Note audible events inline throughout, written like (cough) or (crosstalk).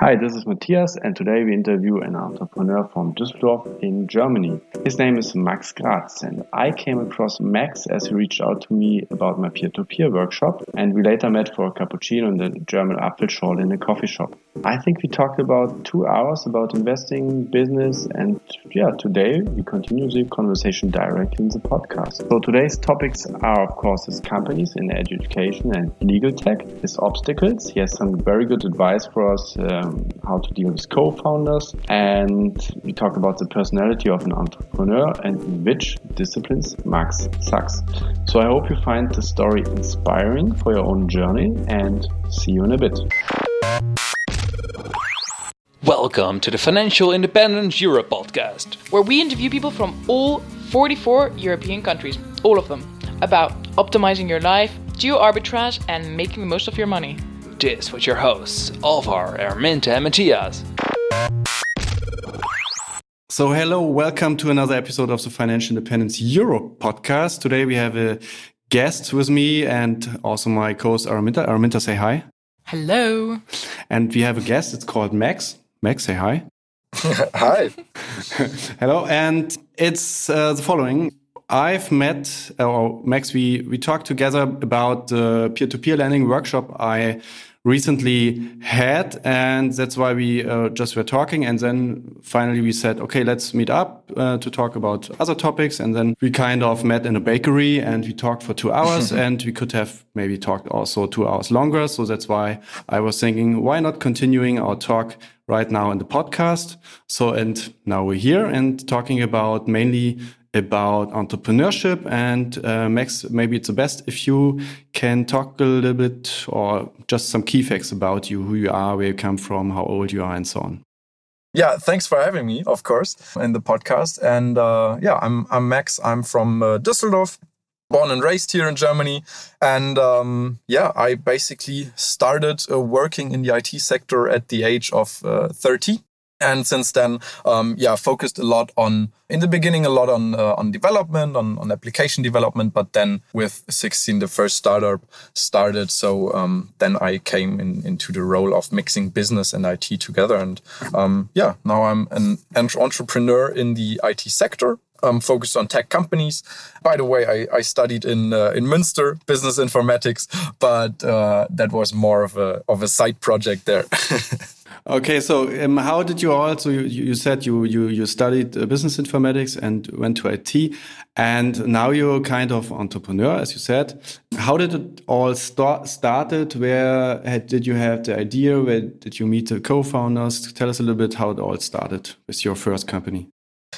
Hi, this is Matthias, and today we interview an entrepreneur from Düsseldorf in Germany. His name is Max Gratz, and I came across Max as he reached out to me about my peer to peer workshop, and we later met for a cappuccino in the German Apfelschorle in a coffee shop. I think we talked about two hours about investing, business, and yeah, today we continue the conversation directly in the podcast. So today's topics are, of course, his companies in education and legal tech, his obstacles. He has some very good advice for us. Um, how to deal with co-founders, and we talk about the personality of an entrepreneur and in which disciplines Max sucks. So I hope you find the story inspiring for your own journey, and see you in a bit. Welcome to the Financial Independence Europe podcast, where we interview people from all 44 European countries, all of them, about optimizing your life, geo arbitrage, and making the most of your money this with your hosts, Alvar, Araminta, and Matthias. So, hello, welcome to another episode of the Financial Independence Europe podcast. Today we have a guest with me and also my co-host Araminta. Araminta, say hi. Hello. And we have a guest. It's called Max. Max, say hi. (laughs) hi. (laughs) hello, and it's uh, the following. I've met, or Max, we, we talked together about the peer to peer lending workshop I recently had. And that's why we uh, just were talking. And then finally we said, okay, let's meet up uh, to talk about other topics. And then we kind of met in a bakery and we talked for two hours (laughs) and we could have maybe talked also two hours longer. So that's why I was thinking, why not continuing our talk right now in the podcast? So, and now we're here and talking about mainly about entrepreneurship. And uh, Max, maybe it's the best if you can talk a little bit or just some key facts about you, who you are, where you come from, how old you are, and so on. Yeah, thanks for having me, of course, in the podcast. And uh, yeah, I'm I'm Max. I'm from uh, Düsseldorf, born and raised here in Germany. And um, yeah, I basically started uh, working in the IT sector at the age of uh, 30 and since then um, yeah focused a lot on in the beginning a lot on uh, on development on, on application development. But then with 16 the first startup started. So um, then i came in, into the role of mixing business and it together. And um, yeah now i'm an entrepreneur in the it sector um, focused on tech companies. By the way, I, I studied in uh, in Münster business informatics, but uh, that was more of a of a side project there. (laughs) Okay, so um, how did you also? You, you said you you you studied uh, business informatics and went to IT, and now you're kind of entrepreneur, as you said. How did it all start? Started? Where had, did you have the idea? Where did you meet the co-founders? Tell us a little bit how it all started with your first company.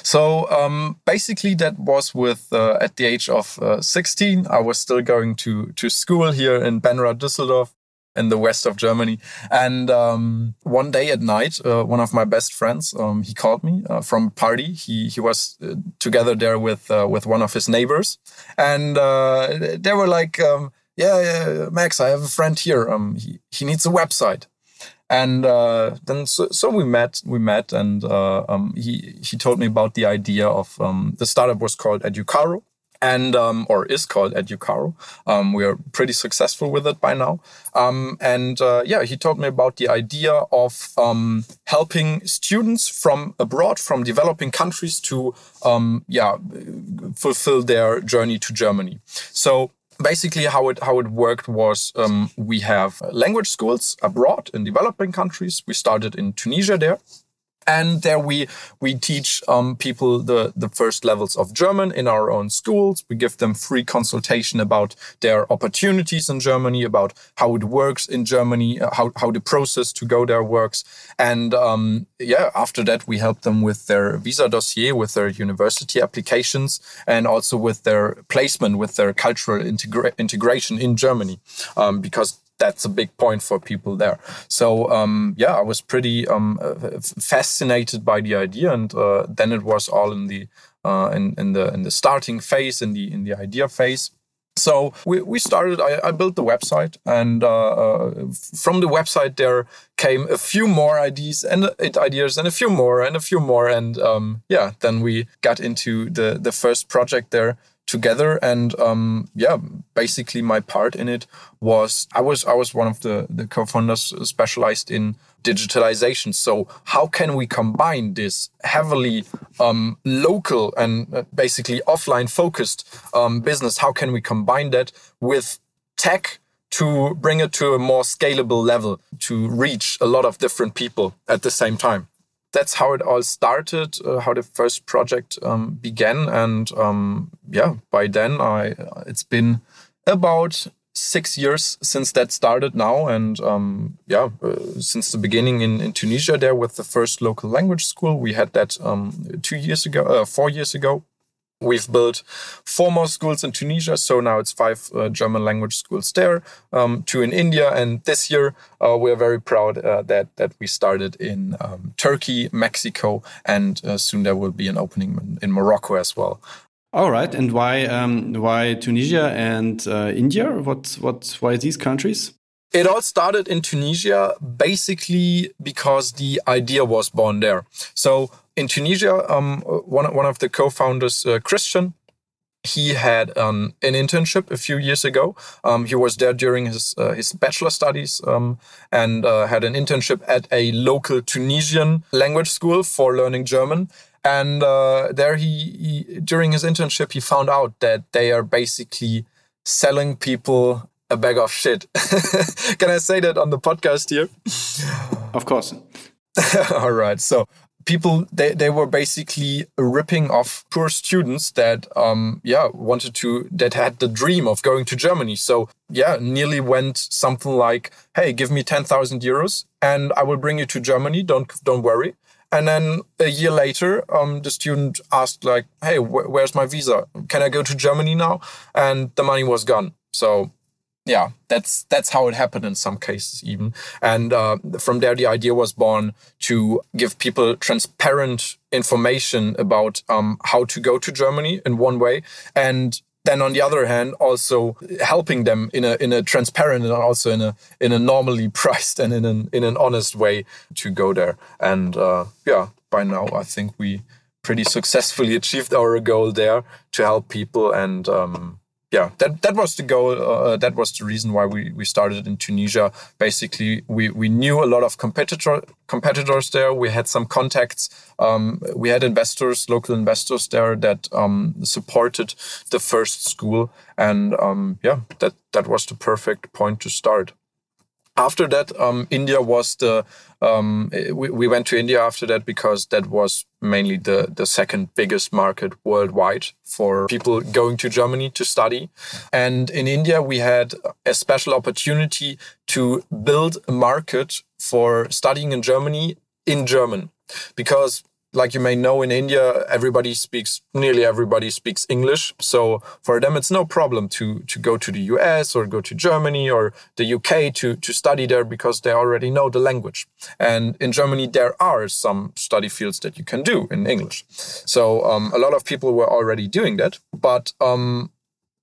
So um, basically, that was with uh, at the age of uh, 16. I was still going to to school here in Benrath, Düsseldorf, in the west of Germany. And um, one day at night, uh, one of my best friends, um, he called me uh, from a party. He he was uh, together there with uh, with one of his neighbors, and they were like, um, yeah, yeah, Max, I have a friend here. Um, he he needs a website." And uh, then so, so, we met, we met, and um, he he told me about the idea of um, the startup was called Educaro, and um, or is called Educaro. Um, we are pretty successful with it by now. Um, and uh, yeah, he told me about the idea of um, helping students from abroad, from developing countries, to um, yeah fulfill their journey to Germany. So basically how it how it worked was um, we have language schools abroad in developing countries. We started in tunisia there and there we we teach um, people the the first levels of German in our own schools. We give them free consultation about their opportunities in Germany, about how it works in Germany, uh, how how the process to go there works, and um, yeah, after that we help them with their visa dossier, with their university applications, and also with their placement, with their cultural integra integration in Germany, um, because that's a big point for people there. So um, yeah, I was pretty um, uh, fascinated by the idea, and uh, then it was all in the uh, in, in the in the starting phase, in the in the idea phase. So we, we started. I, I built the website, and uh, uh, from the website there came a few more ideas and ideas, and a few more, and a few more, and um, yeah, then we got into the the first project there together. And um, yeah, basically my part in it was I was I was one of the the co-founders specialized in digitalization. So how can we combine this heavily um, local and uh, basically offline focused um, business? How can we combine that with tech? To bring it to a more scalable level, to reach a lot of different people at the same time that's how it all started, uh, how the first project um, began, and um, yeah, by then I it's been about six years since that started now, and um, yeah, uh, since the beginning in, in Tunisia there with the first local language school, we had that um, two years ago, uh, four years ago, We've built four more schools in Tunisia, so now it's five uh, German language schools there, um, two in India, and this year uh, we're very proud uh, that that we started in um, Turkey, Mexico, and uh, soon there will be an opening in, in, Morocco as well. All right, and why um, why Tunisia and uh, India? What what why these countries? It all started in Tunisia basically because the idea was born there. So in Tunisia, um, one, one of the co-founders, uh, Christian, he had um, an internship a few years ago. Um, he was there during his uh, his bachelor studies um, and uh, had an internship at a local Tunisian language school for learning German. And uh, there, he, he during his internship, he found out that they are basically selling people a bag of shit. (laughs) Can I say that on the podcast here? Of course. (laughs) All right. So people they, they were basically ripping off poor students that um yeah wanted to that had the dream of going to germany so yeah nearly went something like hey give me 10000 euros and i will bring you to germany don't don't worry and then a year later um the student asked like hey wh where's my visa can i go to germany now and the money was gone so yeah, that's that's how it happened in some cases even. And uh, from there, the idea was born to give people transparent information about um, how to go to Germany in one way, and then on the other hand, also helping them in a in a transparent and also in a in a normally (laughs) priced and in an in an honest way to go there. And uh, yeah, by now I think we pretty successfully (laughs) achieved our goal there to help people and. Um, yeah, that that was the goal. Uh, that was the reason why we, we started in Tunisia. Basically, we, we knew a lot of competitor competitors there. We had some contacts. Um, we had investors, local investors there that um, supported the first school, and um, yeah, that that was the perfect point to start after that, um, India was the um, we, we, went to India after that because that was mainly the the second biggest market worldwide for people going to Germany to study. And in India, we had a special opportunity to build a market for studying in Germany in German because like you may know in India, everybody speaks, nearly everybody speaks English. So for them, it's no problem to, to go to the US or go to Germany or the UK to, to study there because they already know the language. And in Germany, there are some study fields that you can do in English. So um, a lot of people were already doing that, but um,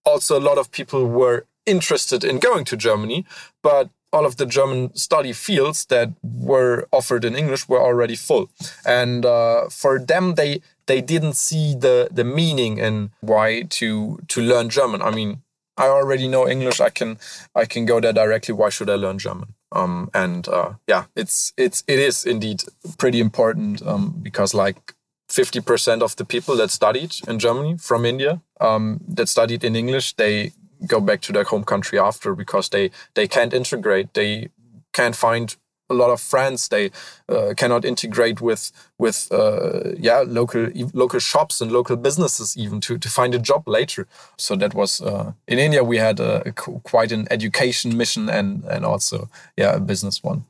also a lot of people were interested in going to Germany, but all of the German study fields that were offered in English were already full, and uh, for them they they didn't see the the meaning in why to to learn German. I mean, I already know English. I can I can go there directly. Why should I learn German? Um, and uh, yeah, it's it's it is indeed pretty important um, because like 50% of the people that studied in Germany from India um, that studied in English, they go back to their home country after because they they can't integrate. They can't find a lot of friends. They uh, cannot integrate with with uh, yeah local local shops and local businesses even to to find a job later. So that was uh, in india we had a, a, quite an education mission and and also yeah a business one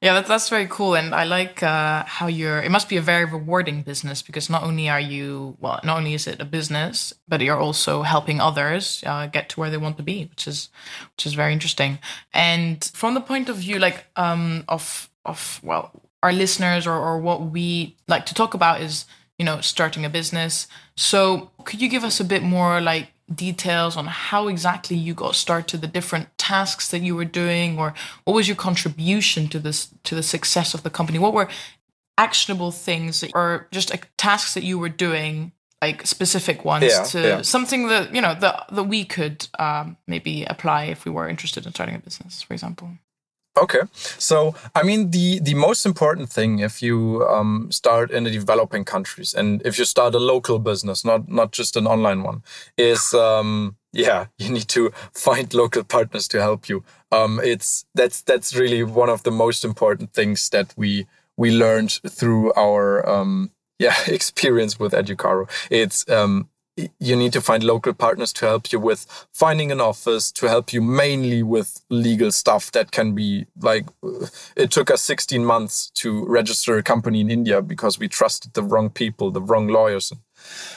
yeah, that, that's very cool, and I like uh, how you're. It must be a very rewarding business because not only are you well, not only is it a business, but you're also helping others uh, get to where they want to be, which is which is very interesting. And from the point of view, like um, of of well, our listeners or or what we like to talk about is you know starting a business. So could you give us a bit more like details on how exactly you got started, the different tasks that you were doing, or what was your contribution to this to the success of the company? What were actionable things that, or just tasks that you were doing like specific ones Yeah, to yeah. something that you know that that we could um, maybe apply if we were interested in starting a business, for example. Okay, so I mean the the most important thing if you um, start in the developing countries and if you start a local business, not not just an online one, is um, yeah (laughs) you need to find local partners to help you. Um, it's that's that's really one of the most important things that we we learned through our um, yeah (laughs) experience with Educaro. It's um, you need to find local partners to help you with finding an office to help you mainly with legal stuff that can be like it took us 16 months to register a company in india because we trusted the wrong people the wrong lawyers.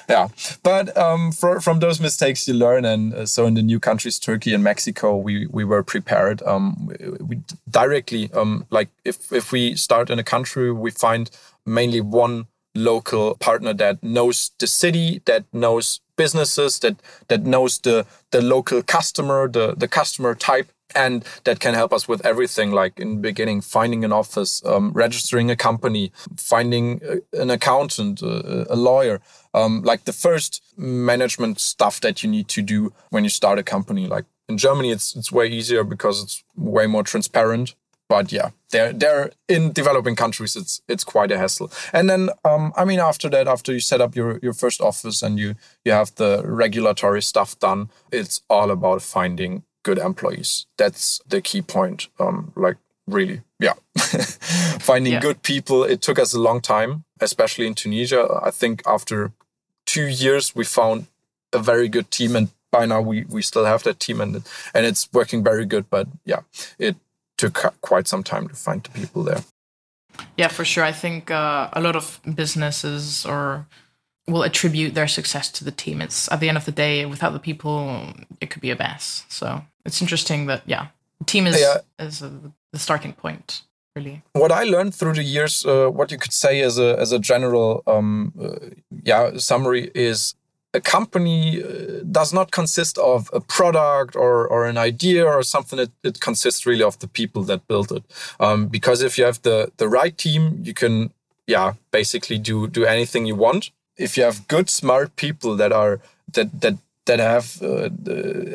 Yeah. But um, for, from those mistakes you learn and uh, so in the new countries turkey and mexico we, we were prepared um, we, we directly um, like if, if we start in a country we find mainly one local partner that knows the city, that knows businesses, that that knows the the local customer, the the customer type, and that can help us with everything. Like in the beginning, finding an office, um, registering a company, finding a, an accountant, a, a lawyer. Um, like the first management stuff that you need to do when you start a company. Like in Germany, it's it's way easier because it's way more transparent but yeah, they're they're in developing countries. It's it's quite a hassle. And then um, I mean, after that, after you set up your your first office and you you have the regulatory stuff done, it's all about finding good employees. That's the key point. Um, like really, yeah, (laughs) finding Yeah. good people. It took us a long time, especially in Tunisia. I think after two years we found a very good team and by now we, we still have that team and and it's working very good but yeah it took quite some time to find the people there Yeah, for sure. I think uh, a lot of businesses or will attribute their success to the team. It's at the end of the day, without the people, it could be a mess. So it's interesting that yeah, the team is Yeah. is a, the starting point. Really. what I learned through the years, uh, what you could say as a as a general um, uh, yeah summary is a company uh, does not consist of a product or, or an idea or something. It, it consists really of the people that build it. Um, because if you have the the right team, you can yeah basically do do anything you want. If you have good smart people that are that that that have uh,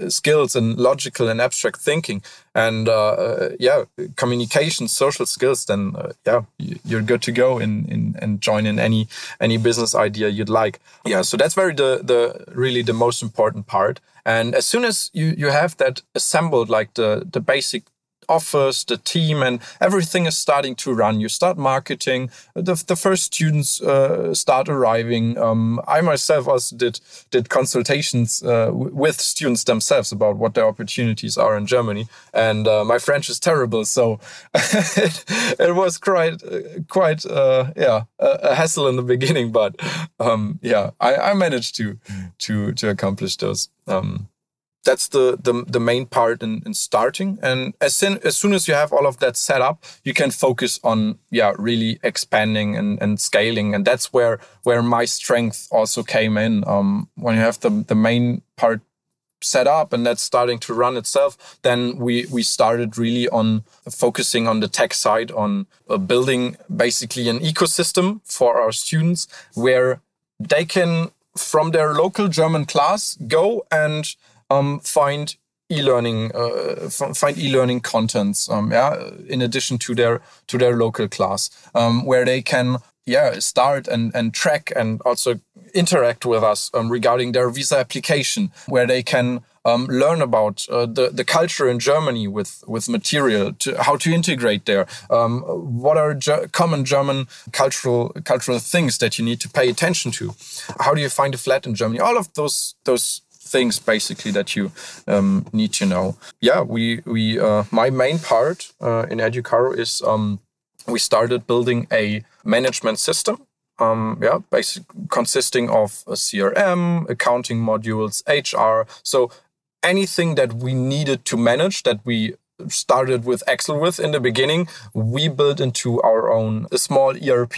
skills and logical and abstract thinking and uh, uh, yeah communication social skills then uh, yeah you- you're good to go in, in and join in any any business idea you'd like. Yeah so that's very the the really the most important part. And as soon as you you have that assembled like the the basic office, the team, and everything is starting to run. You start marketing. The, the first students uh, start arriving. Um, I myself also did did consultations uh, with students themselves about what their opportunities are in Germany. And uh, my French is terrible, so (laughs) it, it was quite quite uh, yeah a, a hassle in the beginning. But um, yeah, I, I managed to to to accomplish those. Um, that's the the, the main part in, in starting. And as soon as soon as you have all of that set up you can focus on yeah really expanding and, and scaling. And that's where where my strength also came in. Um, when you have the the main part set up and that's starting to run itself then we we started really on focusing on the tech side on uh, building basically an ecosystem for our students where they can from their local german class go and um, find e-learning uh, find e-learning contents um, yeah in addition to their to their local class um, where they can yeah start and and track and also interact with us um, regarding their visa application where they can um, learn about uh, the the culture in Germany with with material to how to integrate there um, what are Ge- common German cultural cultural things that you need to pay attention to? How do you find a flat in Germany? All of those those things basically that you um, need to know. Yeah, we we uh, my main part uh, in Educaro is um, we started building a management system. Um, yeah, basic consisting of a CRM, accounting modules, HR. So anything that we needed to manage that we started with Excel with in the beginning, we built into our own small ERP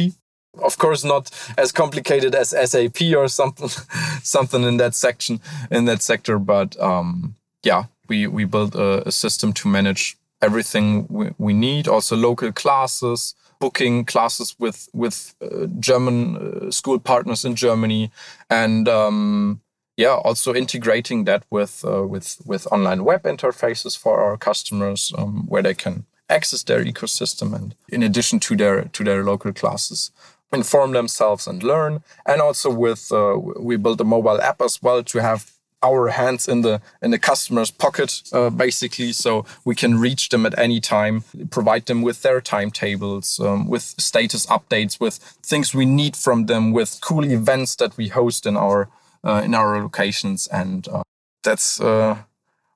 of course not as complicated as SAP or something (laughs) something in that section in that sector but um, yeah we we built a, a, system to manage everything we, we need also local classes booking classes with with uh, German uh, school partners in Germany, and um, yeah, also integrating that with uh, with with online web interfaces for our customers, um, where they can access their ecosystem and in addition to their to their local classes inform themselves and learn. And also with uh, we built a mobile app as well to have our hands in the in the customer's pocket uh, basically so we can reach them at any time provide them with their timetables um, with status updates with things we need from them with cool events that we host in our uh, in our locations. And uh, that's uh,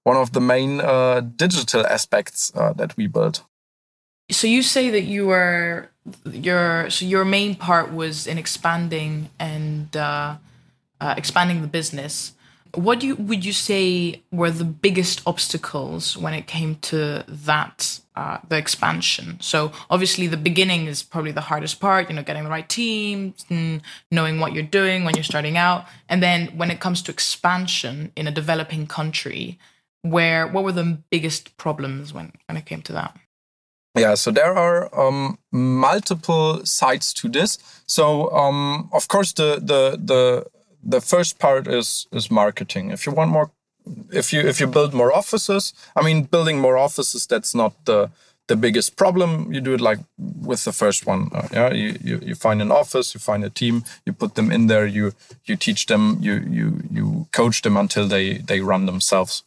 one of the main uh, digital aspects that we built so you say that you were your so your main part was in expanding and uh, uh, expanding the business what do you, would you say were the biggest obstacles when it came to that, uh, the expansion? So obviously the beginning is probably the hardest part, you know, getting the right team, mm, knowing what you're doing when you're starting out. And then when it comes to expansion in a developing country, where what were the biggest problems when, when it came to that? Yeah, so there are um, multiple sides to this. So um, of course the the the the first part is is marketing. If you want more, if you if you build more offices, I mean, building more offices that's not the the biggest problem. You do it like with the first one. Uh, yeah, you, you you find an office, you find a team, you put them in there, you you teach them, you you you coach them until they they run themselves.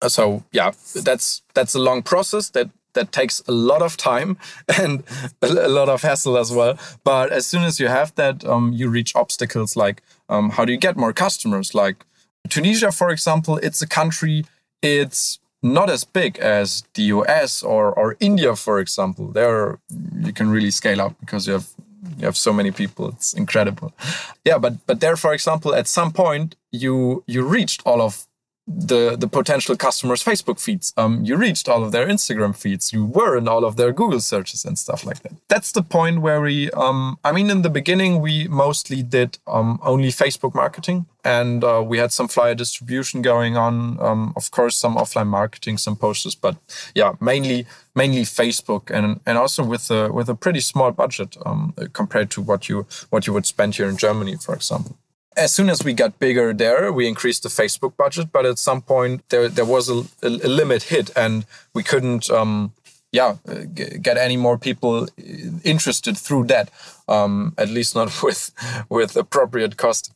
Uh, so yeah, that's that's a long process that that takes a lot of time (laughs) and a lot of hassle as well. But as soon as you have that, um, you reach obstacles like um, how do you get more customers? Like Tunisia, for example, it's a country, it's not as big as the US or, or India, for example. There you can really scale up because you have you have so many people. It's incredible. Yeah, but but there, for example, at some point you you reached all of the the potential customers' Facebook feeds. Um, you reached all of their Instagram feeds. You were in all of their Google searches and stuff like that. That's the point where we. Um, I mean, in the beginning, we mostly did um, only Facebook marketing, and uh, we had some flyer distribution going on. Um, of course, some offline marketing, some posters, but yeah, mainly mainly Facebook, and and also with a with a pretty small budget um, compared to what you what you would spend here in Germany, for example as soon as we got bigger there, we increased the Facebook budget. But at some point, there there was a, a, a limit hit, and we couldn't, um, yeah, get any more people interested through that. Um, at least not (laughs) with with appropriate cost.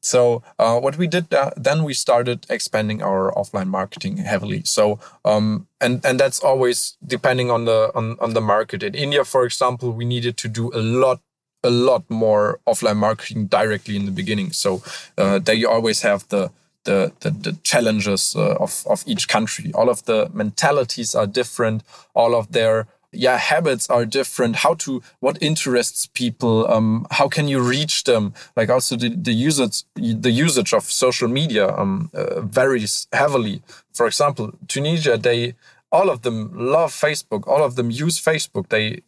So uh, what we did uh, then, we started expanding our offline marketing heavily. So um, and and that's always depending on the on, on the market. In India, for example, we needed to do a lot a lot more offline marketing directly in the beginning. So uh, they always have the the, the, the challenges uh, of, of each country. All of the mentalities are different. All of their yeah habits are different. How to what interests people? Um, how can you reach them? Like also the, the usage the usage of social media um, uh, varies heavily. For example, Tunisia they all of them love Facebook. All of them use Facebook. They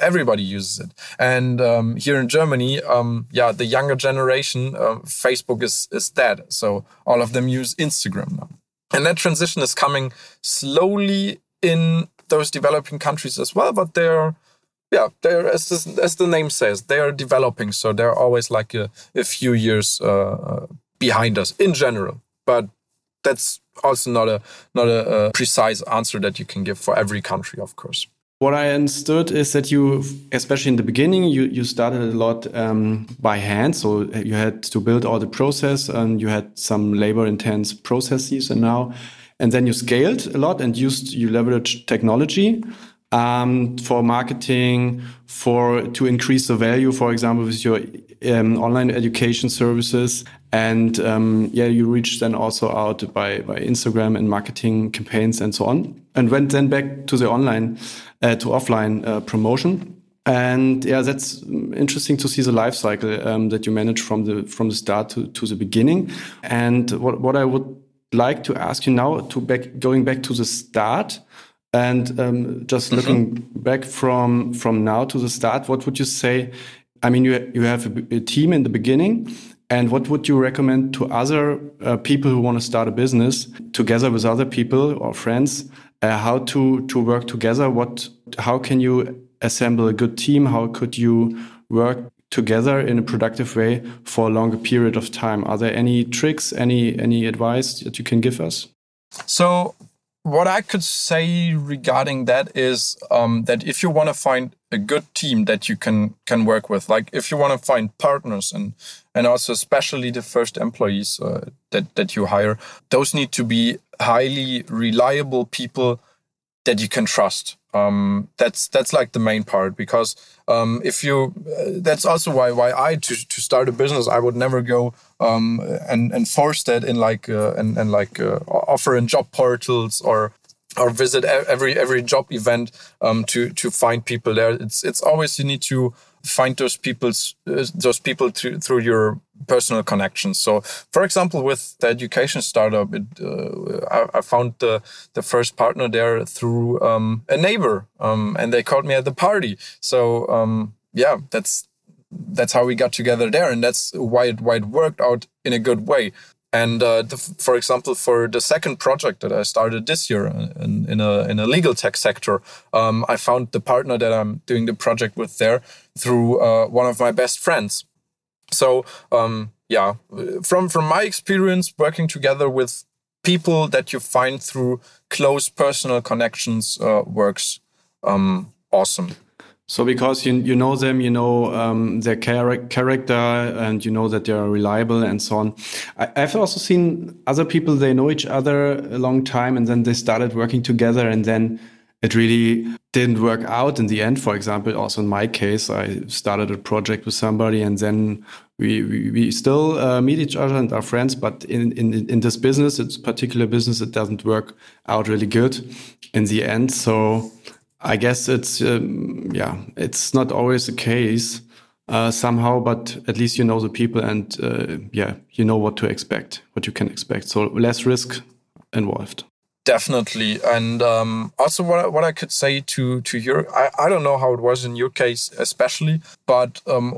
everybody uses it. And um, here in Germany, um, yeah, the younger generation, uh, Facebook is is dead. So all of them use Instagram now. And that transition is coming slowly in those developing countries as well. But they're yeah, they're as the, as the name says, they are developing. So they're always like a, a few years uh, uh behind us in general. But that's also not a not a, a precise answer that you can give for every country, of course. What I understood is that you, especially in the beginning, you, you started a lot um, by hand. So you had to build all the process and you had some labor intense processes and now, and then you scaled a lot and used, you leveraged technology um, for marketing, for to increase the value, for example, with your um, online education services. And um, yeah, you reach then also out by, by Instagram and marketing campaigns and so on, and went then back to the online uh, to offline uh, promotion. And yeah, that's interesting to see the life cycle um, that you manage from the from the start to, to the beginning. And what what I would like to ask you now to back going back to the start and um, just mm-hmm. looking mm -hmm. back from from now to the start, what would you say? I mean, you you have a, a team in the beginning, and what would you recommend to other uh, people who want to start a business together with other people or friends? Uh, how to to work together? What how can you assemble a good team? How could you work together in a productive way for a longer period of time? Are there any tricks, any any advice that you can give us? So what I could say regarding that is um, that if you want to find a good team that you can can work with, like if you want to find partners and and also especially the first employees uh, that that you hire, those need to be highly reliable people that you can trust. Um, that's that's like the main part because um, if you uh, that's also why why I to, to start a business I would never go um, and and force that in like uh, and and like uh, offer in job portals or or visit every every job event um, to to find people there. It's it's always you need to find those people's uh, those people through through your personal connections. So, for example, with the education startup, it, uh, I, I, found the the first partner there through um, a neighbor, um, and they called me at the party. So, um, yeah, that's that's how we got together there, and that's why it why it worked out in a good way. And uh, the, for example, for the second project that I started this year in, in a in a legal tech sector, um, I found the partner that I'm doing the project with there through uh, one of my best friends. So um, yeah, from from my experience working together with people that you find through close personal connections uh, works um, awesome. So because you you know them, you know um, their char character, and you know that they are reliable and so on. I, have also seen other people they know each other a long time, and then they started working together, and then it really didn't work out in the end. For example, also in my case, I started a project with somebody, and then we we, we still uh, meet each other and are friends. But in in in this business, it's particular business, it doesn't work out really good in the end. So I guess it's um, yeah, it's not always the case uh, somehow, but at least you know the people and uh, yeah, you know what to expect, what you can expect. So less risk involved. Definitely, and um, also what I, what I could say to to your I, I don't know how it was in your case especially, but um,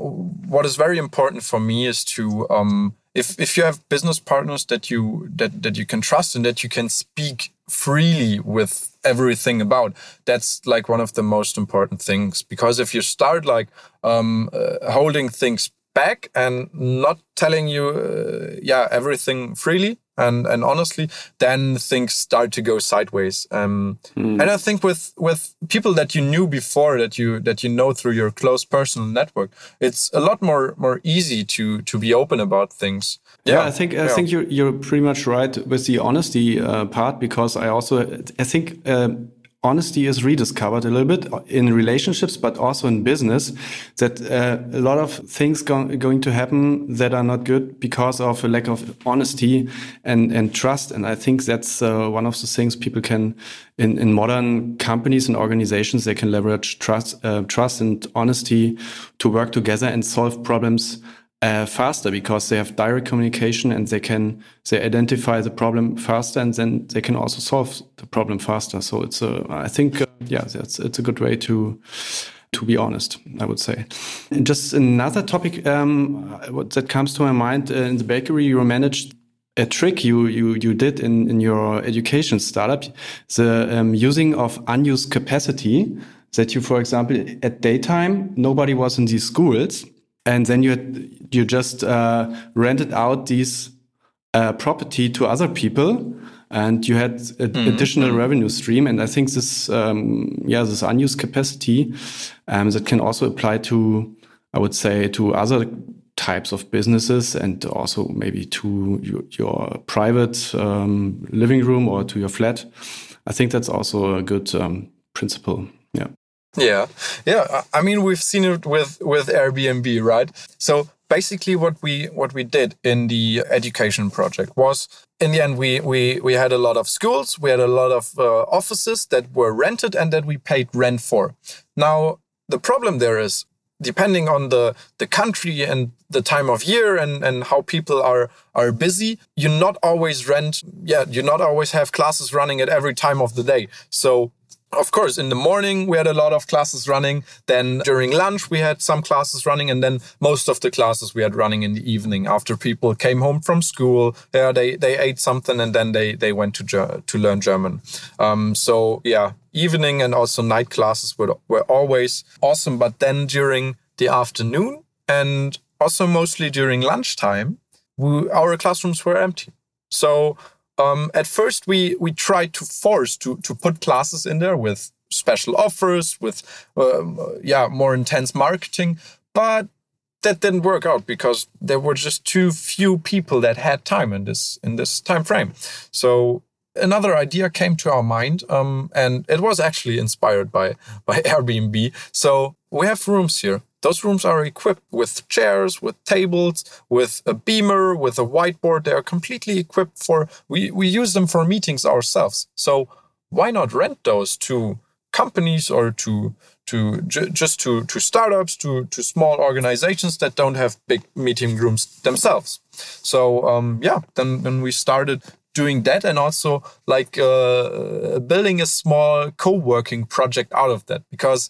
what is very important for me is to um, if if you have business partners that you that that you can trust and that you can speak freely with everything about that's like one of the most important things. Because if you start like um, uh, holding things back and not telling you uh, yeah everything freely and and honestly then things start to go sideways. Um, mm. and i think with with people that you knew before that you that you know through your close personal network it's a lot more more easy to to be open about things. Yeah, yeah I think I think you're you're pretty much right with the honesty uh, part because I also I think uh, honesty is rediscovered a little bit in relationships, but also in business. That uh, a lot of things go going to happen that are not good because of a lack of honesty and and trust. And I think that's uh, one of the things people can in in modern companies and organizations they can leverage trust uh, trust and honesty to work together and solve problems uh, faster because they have direct communication and they can they identify the problem faster and then they can also solve the problem faster. So it's a I think uh, yeah it's it's a good way to to be honest, I would say. And just another topic um, that comes to my mind uh, in the bakery, you managed a trick you you you did in in your education startup, the um, using of unused capacity. That you, for example, at daytime, nobody was in these schools, and then you you just uh, rented out these uh, property to other people and you had an mm. additional mm. revenue stream and i think this um, yeah this unused capacity um, that can also apply to i would say to other types of businesses and also maybe to your, your private um, living room or to your flat i think that's also a good um, principle yeah yeah, yeah. I mean, we've seen it with with Airbnb, right? So basically, what we what we did in the education project was, in the end, we we we had a lot of schools, we had a lot of uh, offices that were rented and that we paid rent for. Now, the problem there is, depending on the the country and the time of year and and how people are are busy, you not always rent. Yeah, you not always have classes running at every time of the day. So of course, in the morning we had a lot of classes running. Then during lunch we had some classes running, and then most of the classes we had running in the evening after people came home from school. Yeah, they they ate something and then they they went to to learn German. Um, so yeah, evening and also night classes were were always awesome. But then during the afternoon and also mostly during lunchtime, we, our classrooms were empty. So um, at first we we tried to force to to put classes in there with special offers with um, yeah more intense marketing but that didn't work out because there were just too few people that had time in this in this time frame. So another idea came to our mind um, and it was actually inspired by by (laughs) airbnb. So we have rooms here those rooms are equipped with chairs, with tables, with a beamer, with a whiteboard. They are completely equipped for, we, we use them for meetings ourselves. So why not rent those to companies or to to just to to startups to to small organizations that don't have big meeting rooms themselves so um, yeah then then we started doing that and also like uh, building a small co-working project out of that because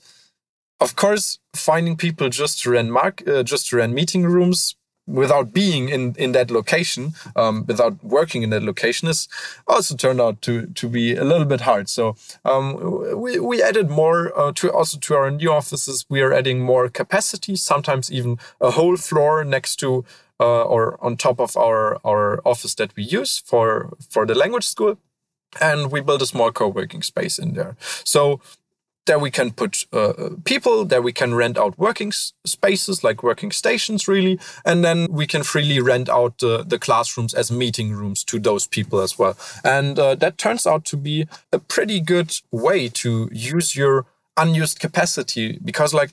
of course, finding people just to rent mark, uh, just to rent meeting rooms without being in in that location, um, without working in that location, is also turned out to to be a little bit hard. So um, we we added more uh, to also to our new offices. We are adding more capacity, sometimes even a whole floor next to. Uh, or on top of our our office that we use for for the language school, and we built a small co-working space in there. So there we can put uh, people, there we can rent out working spaces like working stations, really. And then we can freely rent out the, the classrooms as meeting rooms to those people as well. And uh, that turns out to be a pretty good way to use your unused capacity because, like,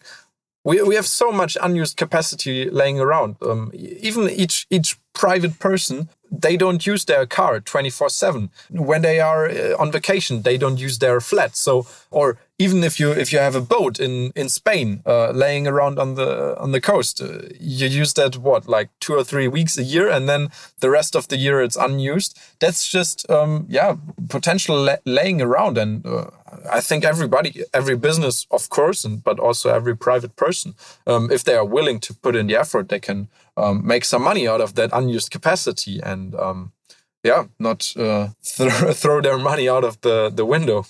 we, we have so much unused capacity laying around. Um, even each each private person they don't use their car 24 7 when they are uh, on vacation they don't use their flat so or even if you if you have a boat in in Spain uh, laying around on the on the coast uh, you use that what like two or three weeks a year and then the rest of the year it's unused that's just um, yeah potential la laying around and uh, I think everybody every business of course and but also every private person um, if they are willing to put in the effort they can um, make some money out of that unused capacity and um, yeah, not uh, (laughs) th throw their money out of the, the window.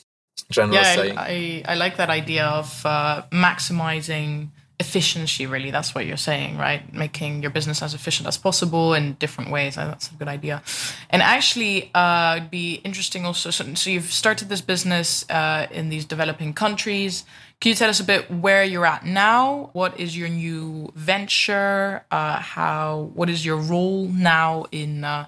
Generally yeah, saying. I, I like that idea of uh, maximizing efficiency really. That's what you're saying right? Making your business as efficient as possible in different ways. That's a good idea. And actually uh, it'd be interesting also so, so you've started this business uh, in these developing countries. Can you tell us a bit where you're at now? What is your new venture? Uh, how what is your role now in uh,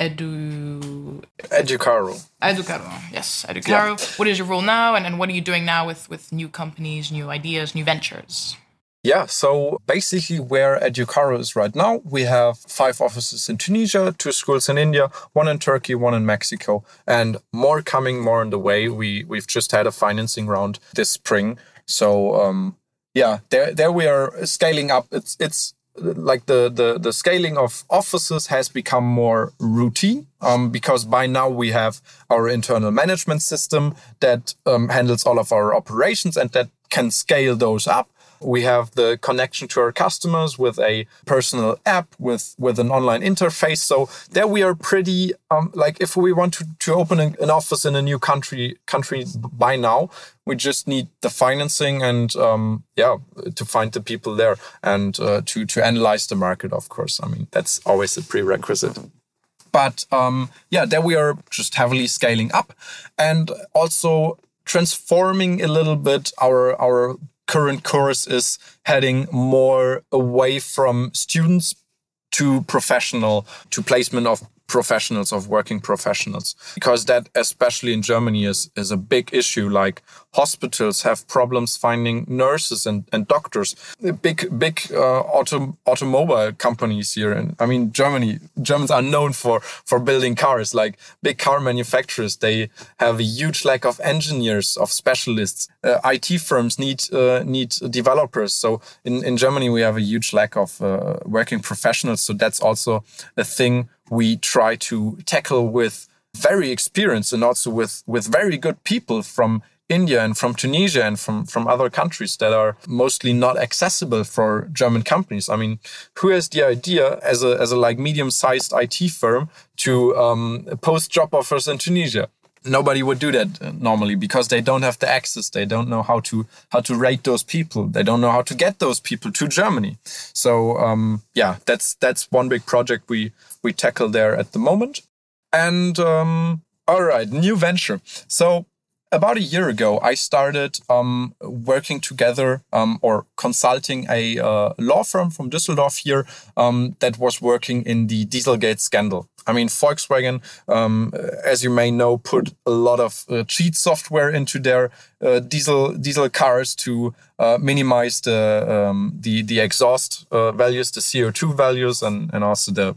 Edu Educaro. Educaro, yes, Educaro. Yeah. What is your role now, and, and what are you doing now with with new companies, new ideas, new ventures? Yeah, so basically where Educaro is right now, we have five offices in Tunisia, two schools in India, one in Turkey, one in Mexico, and more coming, more on the way. We we've just had a financing round this spring, so um, yeah, there there we are scaling up. It's it's like the, the the scaling of offices has become more routine um, because by now we have our internal management system that um, handles all of our operations and that can scale those up we have the connection to our customers with a personal app with with an online interface. So there we are pretty um, like if we want to, to open an office in a new country country by now, we just need the financing and um, yeah to find the people there and uh, to to analyze the market. Of course, I mean that's always a prerequisite but um, yeah, there we are just heavily scaling up and also transforming a little bit our our current course is heading more away from students to professional to placement of professionals of working professionals. Because that especially in germany is is a big issue. Like hospitals have problems finding nurses and, and doctors. Big big uh, auto, automobile companies here and i mean germany germans are known for for building cars. Like big car manufacturers they have a huge lack of engineers of specialists. Uh, it firms need uh, need developers. So in in germany we have a huge lack of uh, working professionals. So that's also a thing we try to tackle with very experienced and also with with very good people from India and from Tunisia and from, from other countries that are mostly not accessible for German companies. I mean, who has the idea as a, as a like medium sized IT firm to um, post job offers in Tunisia? nobody would do that uh, normally because they don't have the access they don't know how to how to rate those people they don't know how to get those people to germany so um, yeah that's that's one big project we we tackle there at the moment and um, all right new venture so about a year ago, I started um, working together um, or consulting a uh, law firm from Düsseldorf here um, that was working in the Dieselgate scandal. I mean, Volkswagen, um, as you may know, put a lot of uh, cheat software into their uh, diesel diesel cars to uh, minimize the um, the the exhaust uh, values, the CO two values, and and also the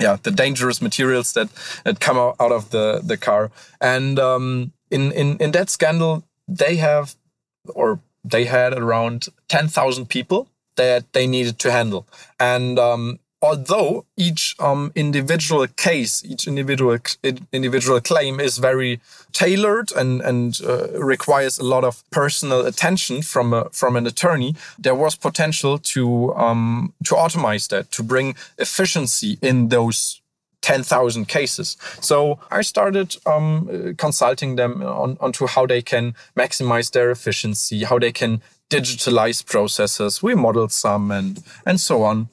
yeah the dangerous materials that that come out, of the the car. And um, in in in that scandal, they have or they had around ten thousand people that they needed to handle, and um, although each um, individual case, each individual individual claim is very tailored and and uh, requires a lot of personal attention from a, from an attorney, there was potential to um, to automate that, to bring efficiency in those 10,000 cases. So I started um, consulting them on, onto how they can maximize their efficiency, how they can digitalize processes. We modeled some and, and so on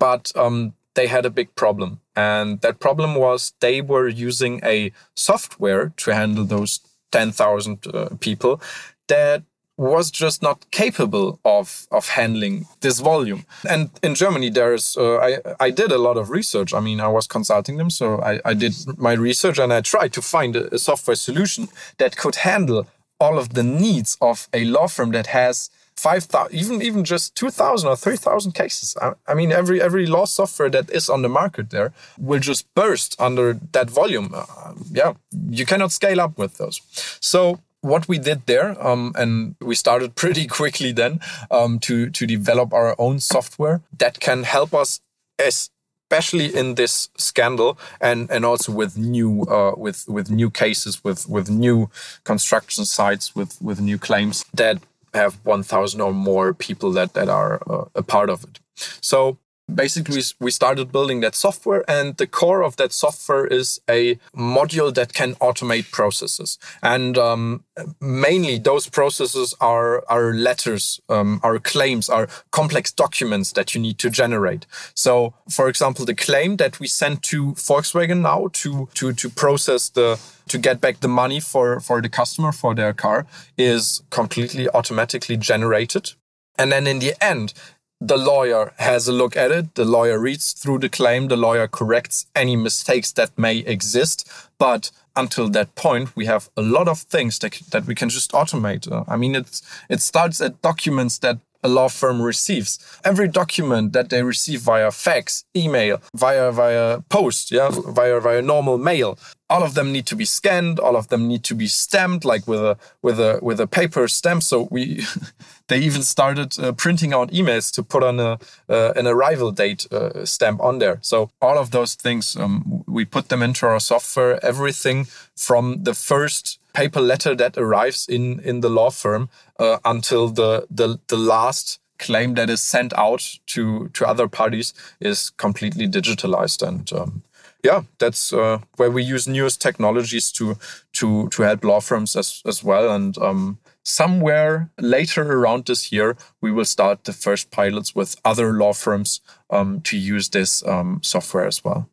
but um, they had a big problem. And that problem was they were using a software to handle those 10,000 uh, people that was just not capable of of handling this volume. And in Germany, there's uh, I I did a lot of research. I mean, I was consulting them, so I, I did my research and I tried to find a, a software solution that could handle all of the needs of a law firm that has 5,000, even even just 2,000 or 3,000 cases. I, I, mean, every every law software that is on the market there will just burst under that volume. Uh, yeah, you cannot scale up with those. So what we did there, um, and we started (laughs) pretty quickly then um, to to develop our own software that can help us as especially in this scandal and and also with new uh, with with new cases with with new construction sites with with new claims that have 1000 or more people that that are uh, a part of it. So basically we started building that software and the core of that software is a module that can automate processes. And um, mainly those processes are are letters um, are claims are complex documents that you need to generate. So for example the claim that we sent to volkswagen now to to to process the to get back the money for for the customer for their car is completely automatically generated. And then in the end the lawyer has a look at it. The lawyer reads through the claim. The lawyer corrects any mistakes that may exist. But until that point, we have a lot of things that, that we can just automate. Uh, I mean, it's, it starts at documents that a law firm receives. Every document that they receive via fax, email, via via post, yeah, via via normal mail, all of them need to be scanned. All of them need to be stamped, like with a with a with a paper stamp. So we (laughs) they even started uh, printing out emails to put on a uh, an arrival date uh, stamp on there. So all of those things, um, we put them into our software. Everything from the first paper letter that arrives in in the law firm uh, until the, the the last claim that is sent out to to other parties is completely digitalized and um, yeah that's uh, where we use newest technologies to to to help law firms as as well and um, somewhere later around this year, we will start the first pilots with other law firms um, to use this um, software as well.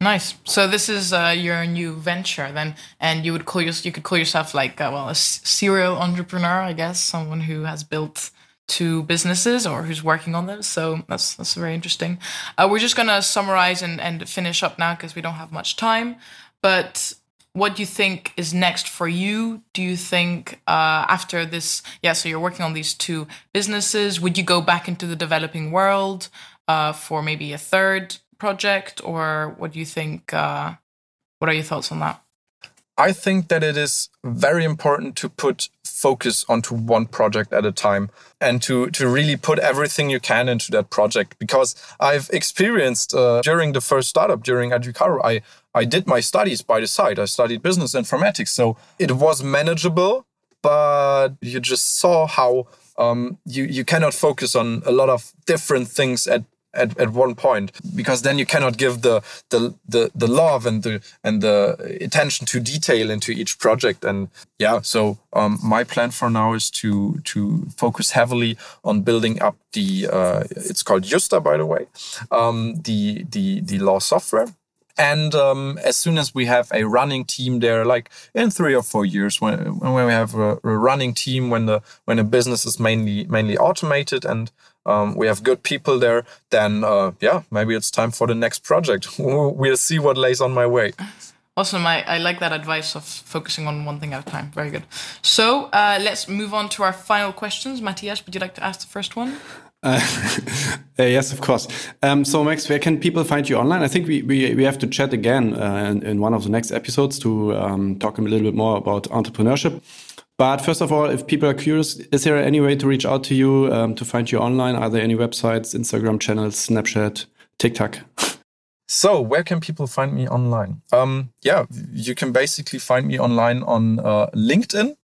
Nice. So this is uh, your new venture then, and you would call your, you could call yourself like uh, well a serial entrepreneur, I guess, someone who has built two businesses or who's working on those. So that's that's very interesting. Uh, we're just gonna summarize and and finish up now because we don't have much time. But what do you think is next for you? Do you think uh, after this, yeah, so you're working on these two businesses, would you go back into the developing world uh, for maybe a third project, or what do you think? Uh, what are your thoughts on that? I think that it is very important to put focus onto one project at a time and to to really put everything you can into that project. Because I've experienced uh, during the first startup during Educaro I I did my studies by the side. I studied business informatics. So it was manageable but you just saw how um, you you cannot focus on a lot of different things at at, at one point because then you cannot give the, the the the love and the and the attention to detail into each project. And yeah so um, my plan for now is to to focus heavily on building up the uh, it's called Justa by the way um, the the the law software. And um, as soon as we have a running team there, like in three or four years, when, when we have a, a running team, when the when a business is mainly mainly automated and um, we have good people there, then uh, yeah, maybe it's time for the next project. (laughs) we'll see what lays on my way. Awesome. I, I like that advice of focusing on one thing at a time. Very good. So uh, let's move on to our final questions. Matthias, would you like to ask the first one? Uh, (laughs) uh, yes, of course. Um, so, Max, where can people find you online? I think we, we, we have to chat again uh, in, in, one of the next episodes to um, talk a little bit more about entrepreneurship. But first of all, if people are curious, is there any way to reach out to you um, to find you online? Are there any websites, Instagram channels, Snapchat, TikTok? (laughs) So, where can people find me online? Um, yeah, you can basically find me online on uh, LinkedIn.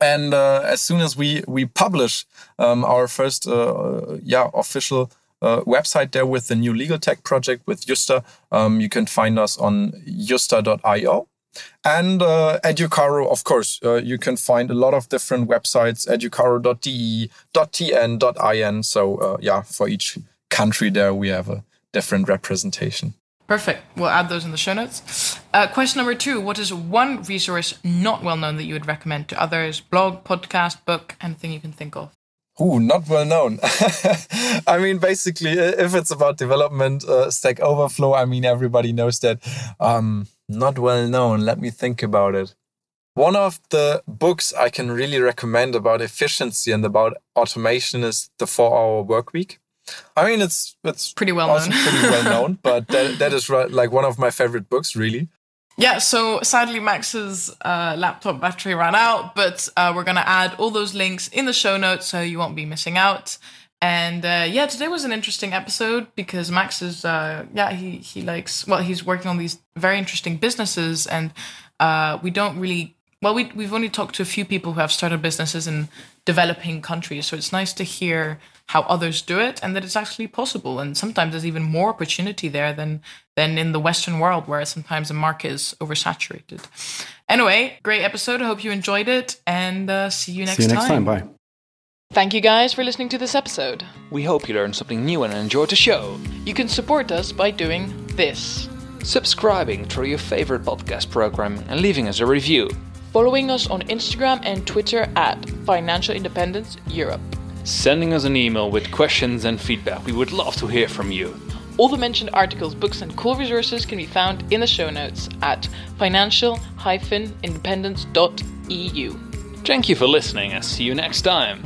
And uh, as soon as we we publish um, our first uh, yeah official uh, website there with the new legal tech project with Justa, um, you can find us on justa.io. And uh, Educaro, of course, uh, you can find a lot of different websites, educaro.de, .tn, .in. So uh, yeah, for each country there, we have a different representation. Perfect. We'll add those in the show notes. Uh, question number two What is one resource not well known that you would recommend to others? Blog, podcast, book, anything you can think of? Ooh, not well known. (laughs) I mean, basically, if it's about development, uh, Stack Overflow, I mean, everybody knows that. Um, not well known. Let me think about it. One of the books I can really recommend about efficiency and about automation is The Four Hour Work Week. I mean, it's it's pretty well known. pretty well known, (laughs) but that, that is right, like one of my favorite books, really. Yeah, so sadly, Max's uh, laptop battery ran out, but uh, we're going to add all those links in the show notes so you won't be missing out. And uh, yeah, today was an interesting episode because Max is, uh, yeah, he, he likes, well, he's working on these very interesting businesses, and uh, we don't really well, we, we've only talked to a few people who have started businesses in developing countries. So it's nice to hear how others do it and that it's actually possible. And sometimes there's even more opportunity there than, than in the Western world, where sometimes the market is oversaturated. Anyway, great episode. I hope you enjoyed it and uh, see you next time. See you next time. Bye. Thank you guys for listening to this episode. We hope you learned something new and enjoyed the show. You can support us by doing this subscribing through your favorite podcast program and leaving us a review following us on Instagram and Twitter at Financial Independence Europe. Sending us an email with questions and feedback. We would love to hear from you. All the mentioned articles, books, and cool resources can be found in the show notes at financial-independence.eu. Thank you for listening and see you next time.